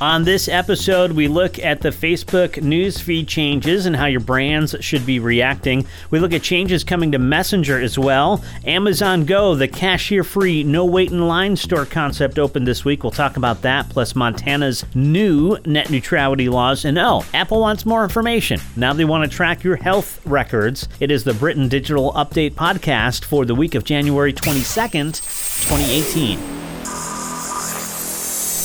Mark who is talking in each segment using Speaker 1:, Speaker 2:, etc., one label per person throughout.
Speaker 1: On this episode, we look at the Facebook newsfeed changes and how your brands should be reacting. We look at changes coming to Messenger as well. Amazon Go, the cashier free, no wait in line store concept opened this week. We'll talk about that, plus Montana's new net neutrality laws. And oh, Apple wants more information. Now they want to track your health records. It is the Britton Digital Update podcast for the week of January 22nd, 2018.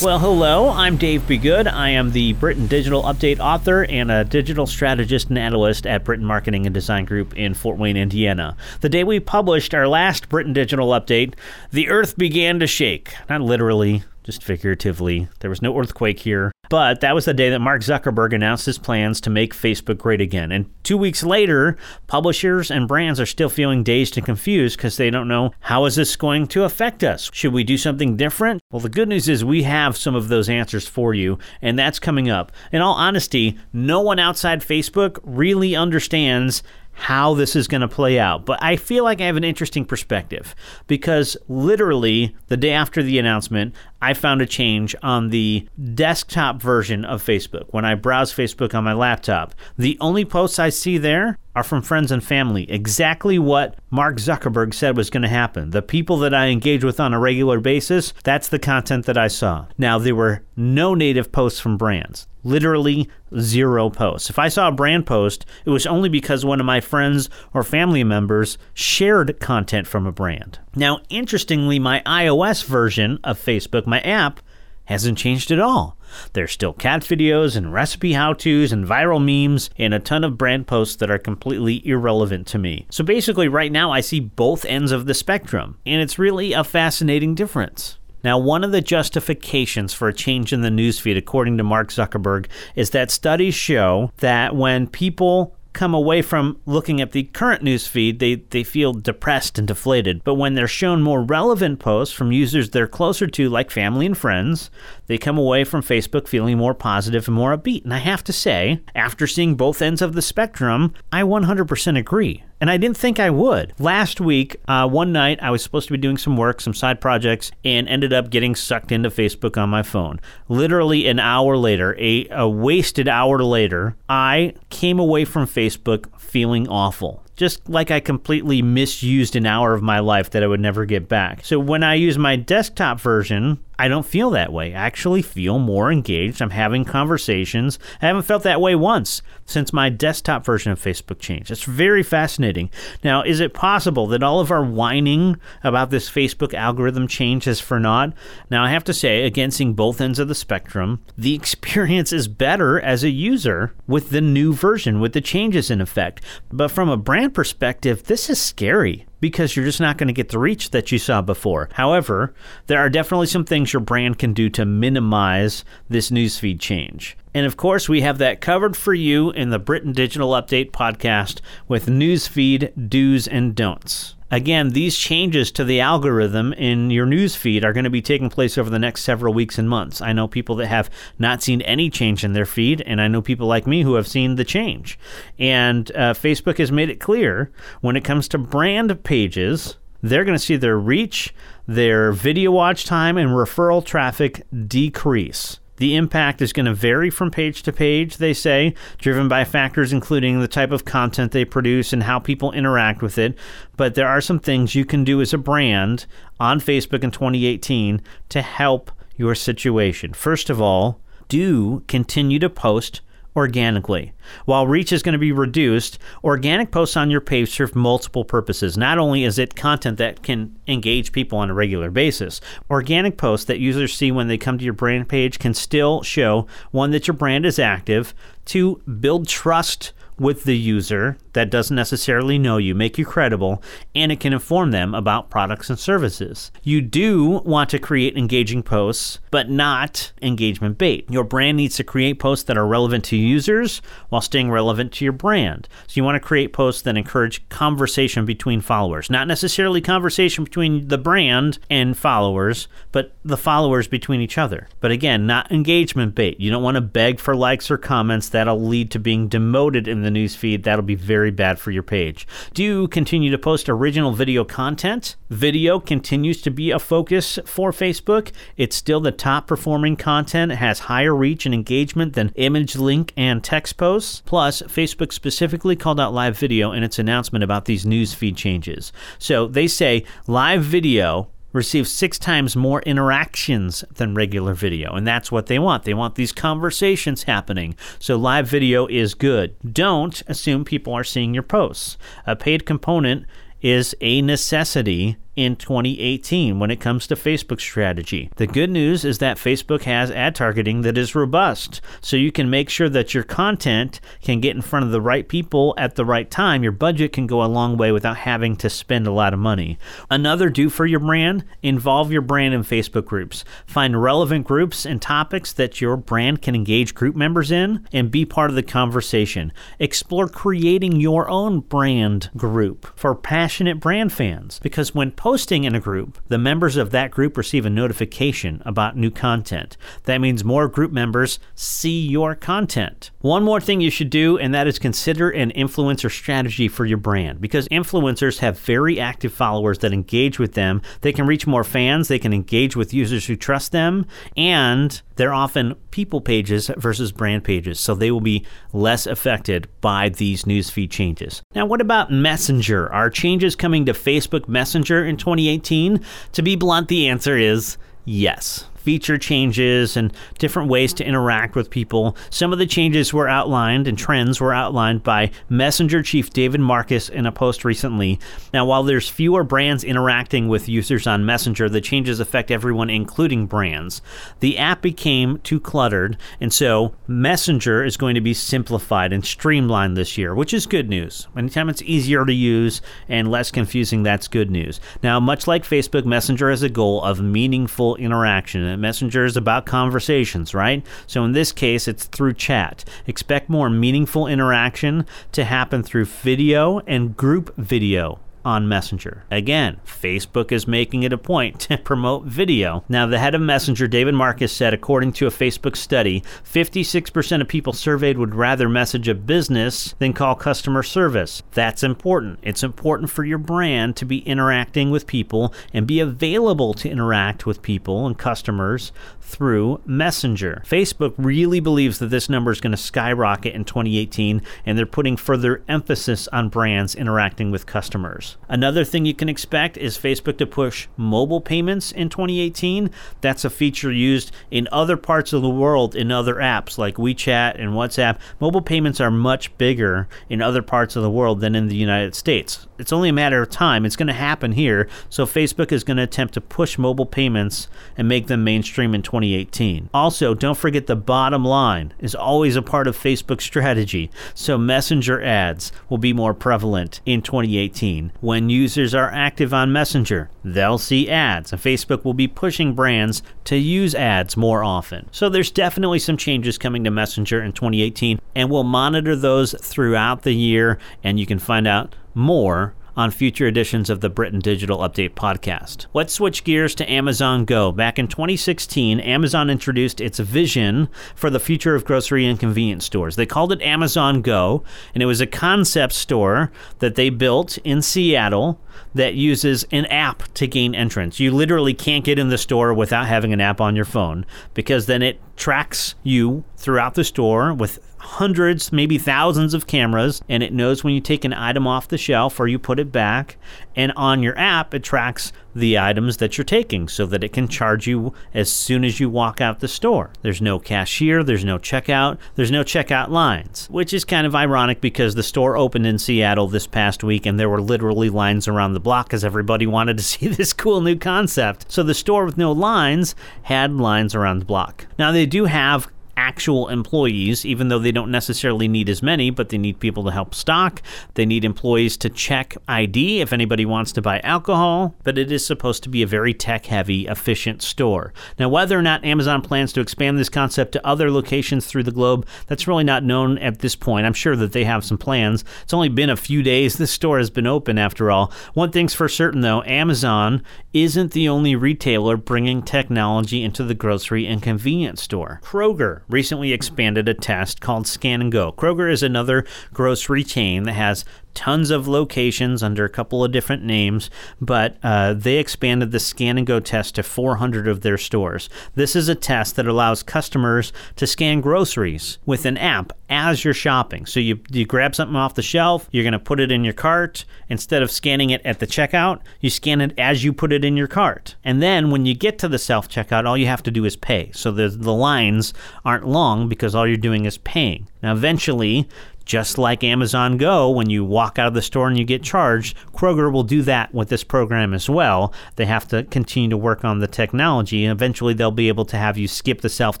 Speaker 1: Well, hello, I'm Dave Be Good. I am the Britton Digital Update author and a digital strategist and analyst at Britton Marketing and Design Group in Fort Wayne, Indiana. The day we published our last Britton Digital Update, the earth began to shake. Not literally, just figuratively. There was no earthquake here. But that was the day that Mark Zuckerberg announced his plans to make Facebook great again. And two weeks later, publishers and brands are still feeling dazed and confused because they don't know how is this going to affect us? Should we do something different? Well, the good news is we have some of those answers for you, and that's coming up. In all honesty, no one outside Facebook really understands how this is going to play out. But I feel like I have an interesting perspective because literally the day after the announcement, I found a change on the desktop version of Facebook. When I browse Facebook on my laptop, the only posts I see there are from friends and family. Exactly what Mark Zuckerberg said was going to happen. The people that I engage with on a regular basis, that's the content that I saw. Now, there were no native posts from brands literally zero posts. If I saw a brand post, it was only because one of my friends or family members shared content from a brand. Now, interestingly, my iOS version of Facebook, my app, hasn't changed at all. There's still cat videos and recipe how to's and viral memes and a ton of brand posts that are completely irrelevant to me. So basically, right now, I see both ends of the spectrum, and it's really a fascinating difference. Now, one of the justifications for a change in the newsfeed, according to Mark Zuckerberg, is that studies show that when people come away from looking at the current newsfeed, they, they feel depressed and deflated. But when they're shown more relevant posts from users they're closer to, like family and friends, they come away from Facebook feeling more positive and more upbeat. And I have to say, after seeing both ends of the spectrum, I 100% agree and I didn't think I would. Last week, uh, one night, I was supposed to be doing some work, some side projects, and ended up getting sucked into Facebook on my phone. Literally an hour later, a, a wasted hour later, I came away from Facebook feeling awful just like I completely misused an hour of my life that I would never get back. So when I use my desktop version, I don't feel that way. I actually feel more engaged. I'm having conversations. I haven't felt that way once since my desktop version of Facebook changed. It's very fascinating. Now, is it possible that all of our whining about this Facebook algorithm change is for naught? Now, I have to say, again, seeing both ends of the spectrum, the experience is better as a user with the new version, with the changes in effect. But from a brand perspective, this is scary because you're just not going to get the reach that you saw before. However, there are definitely some things your brand can do to minimize this newsfeed change. And of course, we have that covered for you in the Britton Digital Update podcast with newsfeed do's and don'ts. Again, these changes to the algorithm in your news feed are going to be taking place over the next several weeks and months. I know people that have not seen any change in their feed, and I know people like me who have seen the change. And uh, Facebook has made it clear when it comes to brand pages, they're going to see their reach, their video watch time, and referral traffic decrease. The impact is going to vary from page to page, they say, driven by factors including the type of content they produce and how people interact with it. But there are some things you can do as a brand on Facebook in 2018 to help your situation. First of all, do continue to post organically. While reach is going to be reduced, organic posts on your page serve multiple purposes. Not only is it content that can engage people on a regular basis, organic posts that users see when they come to your brand page can still show one that your brand is active, to build trust with the user that doesn't necessarily know you, make you credible, and it can inform them about products and services. You do want to create engaging posts, but not engagement bait. Your brand needs to create posts that are relevant to users while staying relevant to your brand. So you want to create posts that encourage conversation between followers, not necessarily conversation between the brand and followers, but the followers between each other. But again, not engagement bait. You don't want to beg for likes or comments That'll lead to being demoted in the newsfeed. That'll be very bad for your page. Do you continue to post original video content? Video continues to be a focus for Facebook. It's still the top performing content. It has higher reach and engagement than image, link, and text posts. Plus, Facebook specifically called out live video in its announcement about these newsfeed changes. So they say live video receives six times more interactions than regular video. And that's what they want. They want these conversations happening. So live video is good. Don't assume people are seeing your posts. A paid component is a necessity in 2018 when it comes to Facebook strategy. The good news is that Facebook has ad targeting that is robust, so you can make sure that your content can get in front of the right people at the right time. Your budget can go a long way without having to spend a lot of money. Another do for your brand involve your brand in Facebook groups. Find relevant groups and topics that your brand can engage group members in and be part of the conversation. Explore creating your own brand group for passionate brand fans because when posting in a group, the members of that group receive a notification about new content. That means more group members see your content. One more thing you should do, and that is consider an influencer strategy for your brand because influencers have very active followers that engage with them. They can reach more fans, they can engage with users who trust them, and they're often people pages versus brand pages, so they will be less affected by these newsfeed changes. Now, what about Messenger? Are changes coming to Facebook Messenger in 2018? To be blunt, the answer is yes feature changes and different ways to interact with people. Some of the changes were outlined and trends were outlined by Messenger chief David Marcus in a post recently. Now, while there's fewer brands interacting with users on Messenger, the changes affect everyone, including brands. The app became too cluttered, and so Messenger is going to be simplified and streamlined this year, which is good news. Anytime it's easier to use and less confusing, that's good news. Now, much like Facebook, Messenger has a goal of meaningful interaction Messenger is about conversations, right? So in this case, it's through chat. Expect more meaningful interaction to happen through video and group video on Messenger. Again, Facebook is making it a point to promote video. Now, the head of Messenger, David Marcus, said according to a Facebook study, 56% of people surveyed would rather message a business than call customer service. That's important. It's important for your brand to be interacting with people and be available to interact with people and customers through Messenger. Facebook really believes that this number is going to skyrocket in 2018, and they're putting further emphasis on brands interacting with customers. Another thing you can expect is Facebook to push mobile payments in 2018. That's a feature used in other parts of the world in other apps like WeChat and WhatsApp. Mobile payments are much bigger in other parts of the world than in the United States. It's only a matter of time. It's going to happen here. So Facebook is going to attempt to push mobile payments and make them mainstream in 2018. 2018. Also, don't forget the bottom line is always a part of Facebook's strategy, so Messenger ads will be more prevalent in 2018. When users are active on Messenger, they'll see ads, and Facebook will be pushing brands to use ads more often. So there's definitely some changes coming to Messenger in 2018, and we'll monitor those throughout the year, and you can find out more on future editions of the Britton Digital Update podcast. Let's switch gears to Amazon Go. Back in 2016, Amazon introduced its vision for the future of grocery and convenience stores. They called it Amazon Go, and it was a concept store that they built in Seattle that uses an app to gain entrance. You literally can't get in the store without having an app on your phone because then it tracks you throughout the store with hundreds, maybe thousands of cameras, and it knows when you take an item off the shelf or you put it back. And on your app, it tracks the items that you're taking so that it can charge you as soon as you walk out the store. There's no cashier, there's no checkout, there's no checkout lines, which is kind of ironic because the store opened in Seattle this past week and there were literally lines around the block because everybody wanted to see this cool new concept. So the store with no lines had lines around the block. Now they do have actual employees, even though they don't necessarily need as many, but they need people to help stock. They need employees to check ID if anybody wants to buy alcohol, but it is supposed to be a very tech heavy, efficient store. Now, whether or not Amazon plans to expand this concept to other locations through the globe, that's really not known at this point. I'm sure that they have some plans. It's only been a few days. This store has been open after all. One thing's for certain though Amazon isn't the only retailer bringing technology into the grocery and convenience store. Kroger recently expanded a test called Scan and Go. Kroger is another grocery chain that has tons of locations under a couple of different names, but uh, they expanded the scan and go test to 400 of their stores. This is a test that allows customers to scan groceries with an app as you're shopping. So you, you grab something off the shelf, you're going to put it in your cart. Instead of scanning it at the checkout, you scan it as you put it in your cart. And then when you get to the self checkout, all you have to do is pay. So the, the lines aren't long because all you're doing is paying. Now, eventually, just like Amazon Go, when you walk out of the store and you get charged, Kroger will do that with this program as well. They have to continue to work on the technology, and eventually they'll be able to have you skip the self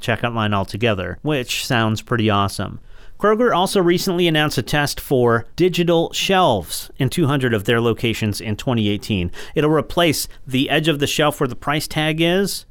Speaker 1: checkout line altogether, which sounds pretty awesome. Kroger also recently announced a test for digital shelves in 200 of their locations in 2018. It'll replace the edge of the shelf where the price tag is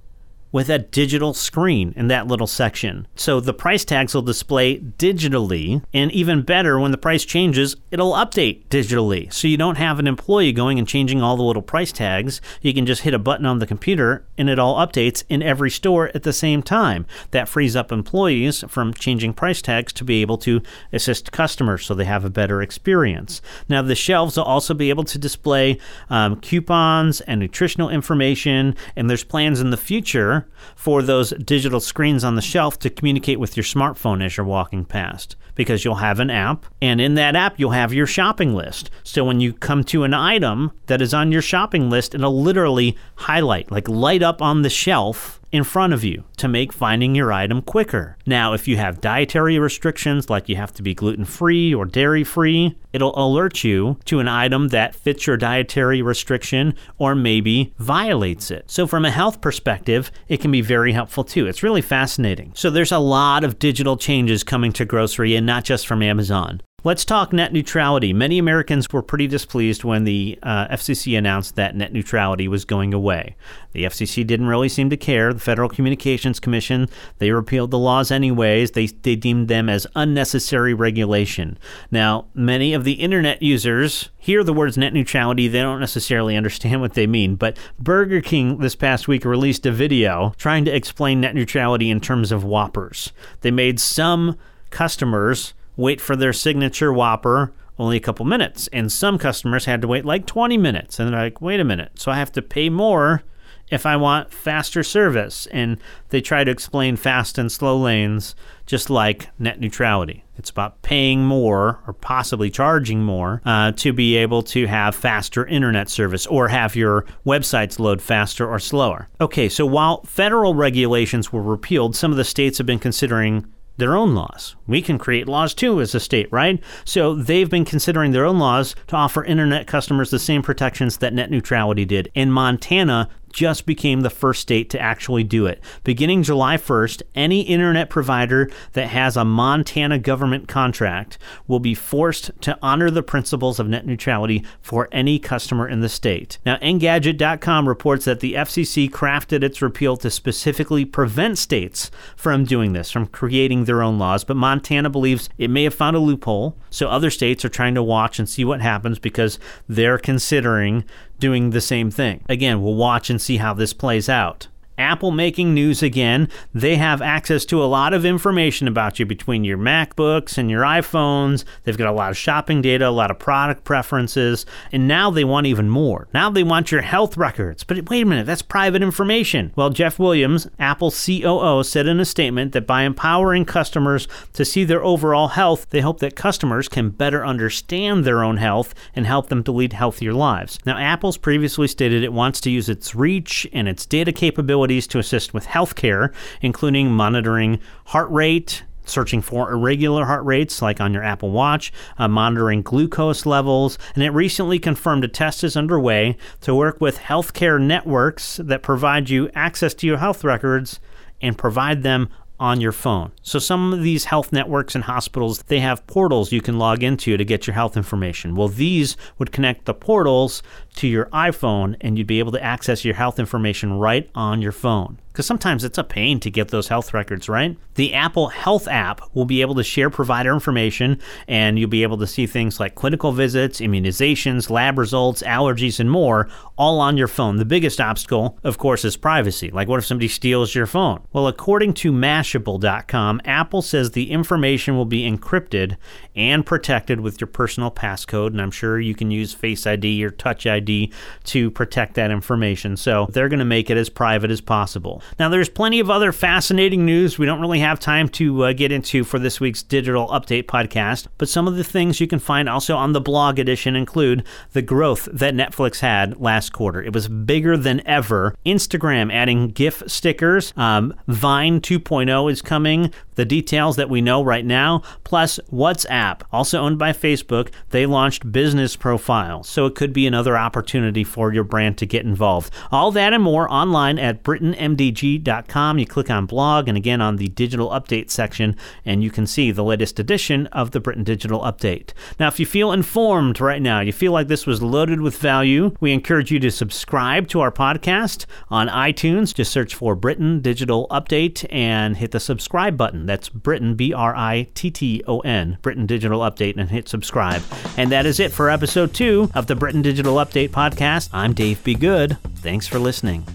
Speaker 1: with a digital screen in that little section. So the price tags will display digitally, and even better, when the price changes, it'll update digitally. So you don't have an employee going and changing all the little price tags. You can just hit a button on the computer and it all updates in every store at the same time. That frees up employees from changing price tags to be able to assist customers so they have a better experience. Now, the shelves will also be able to display um, coupons and nutritional information, and there's plans in the future for those digital screens on the shelf to communicate with your smartphone as you're walking past because you'll have an app and in that app you'll have your shopping list. So when you come to an item that is on your shopping list, it'll literally highlight, like light up on the shelf in front of you to make finding your item quicker. Now, if you have dietary restrictions, like you have to be gluten free or dairy free, it'll alert you to an item that fits your dietary restriction or maybe violates it. So, from a health perspective, it can be very helpful too. It's really fascinating. So, there's a lot of digital changes coming to grocery and not just from Amazon. Let's talk net neutrality. Many Americans were pretty displeased when the uh, FCC announced that net neutrality was going away. The FCC didn't really seem to care. The Federal Communications Commission, they repealed the laws anyways. They, they deemed them as unnecessary regulation. Now, many of the internet users hear the words net neutrality. They don't necessarily understand what they mean. But Burger King this past week released a video trying to explain net neutrality in terms of Whoppers. They made some customers wait for their signature Whopper only a couple minutes. And some customers had to wait like 20 minutes. And they're like, wait a minute. So I have to pay more if I want faster service. And they try to explain fast and slow lanes just like net neutrality. It's about paying more or possibly charging more uh, to be able to have faster internet service or have your websites load faster or slower. Okay, so while federal regulations were repealed, some of the states have been considering their own laws. We can create laws too as a state, right? So they've been considering their own laws to offer internet customers the same protections that net neutrality did. In Montana, just became the first state to actually do it. Beginning July 1st, any internet provider that has a Montana government contract will be forced to honor the principles of net neutrality for any customer in the state. Now, Engadget.com reports that the FCC crafted its repeal to specifically prevent states from doing this, from creating their own laws, but Montana believes it may have found a loophole, so other states are trying to watch and see what happens because they're considering doing the same thing. Again, we'll watch and see how this plays out. Apple making news again. They have access to a lot of information about you between your MacBooks and your iPhones. They've got a lot of shopping data, a lot of product preferences, and now they want even more. Now they want your health records. But wait a minute, that's private information. Well, Jeff Williams, Apple COO, said in a statement that by empowering customers to see their overall health, they hope that customers can better understand their own health and help them to lead healthier lives. Now, Apple's previously stated it wants to use its reach and its data capabilities to assist with healthcare, including monitoring heart rate, searching for irregular heart rates, like on your Apple Watch, uh, monitoring glucose levels, and it recently confirmed a test is underway to work with healthcare networks that provide you access to your health records and provide them on your phone. So some of these health networks and hospitals, they have portals you can log into to get your health information. Well, these would connect the portals to your iPhone and you'd be able to access your health information right on your phone because sometimes it's a pain to get those health records, right? The Apple Health app will be able to share provider information and you'll be able to see things like clinical visits, immunizations, lab results, allergies, and more all on your phone. The biggest obstacle, of course, is privacy. Like, what if somebody steals your phone? Well, according to Mashable.com, Apple says the information will be encrypted and protected with your personal passcode, and I'm sure you can use Face ID or Touch ID to protect that information. So they're going to make it as private as possible. Now, there's plenty of other fascinating news we don't really have time to uh, get into for this week's digital update podcast, but some of the things you can find also on the blog edition include the growth that Netflix had last quarter. It was bigger than ever. Instagram adding GIF stickers, um, Vine 2.0 is coming, the details that we know right now, plus WhatsApp, also owned by Facebook, they launched business profiles. So it could be another opportunity for your brand to get involved. All that and more online at BrittonMDG.com. You click on blog and again on the digital update section, and you can see the latest edition of the Britton Digital Update. Now, if you feel informed right now, you feel like this was loaded with value, we encourage you to subscribe to our podcast on iTunes. Just search for Britton Digital Update and hit the subscribe button. That's Britton, B R I T T O N, Britton Digital Update, and hit subscribe. And that is it for episode two of the Britton Digital Update podcast. I'm Dave Be Good. Thanks for listening.